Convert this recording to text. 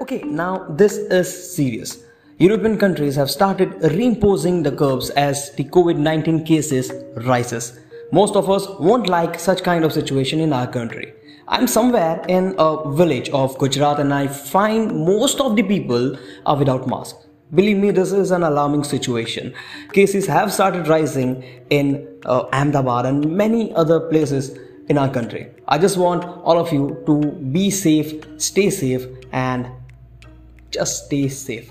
Okay, now this is serious. European countries have started reimposing the curbs as the COVID-19 cases rises. Most of us won't like such kind of situation in our country. I'm somewhere in a village of Gujarat and I find most of the people are without mask. Believe me, this is an alarming situation. Cases have started rising in uh, Ahmedabad and many other places in our country. I just want all of you to be safe, stay safe, and just stay safe.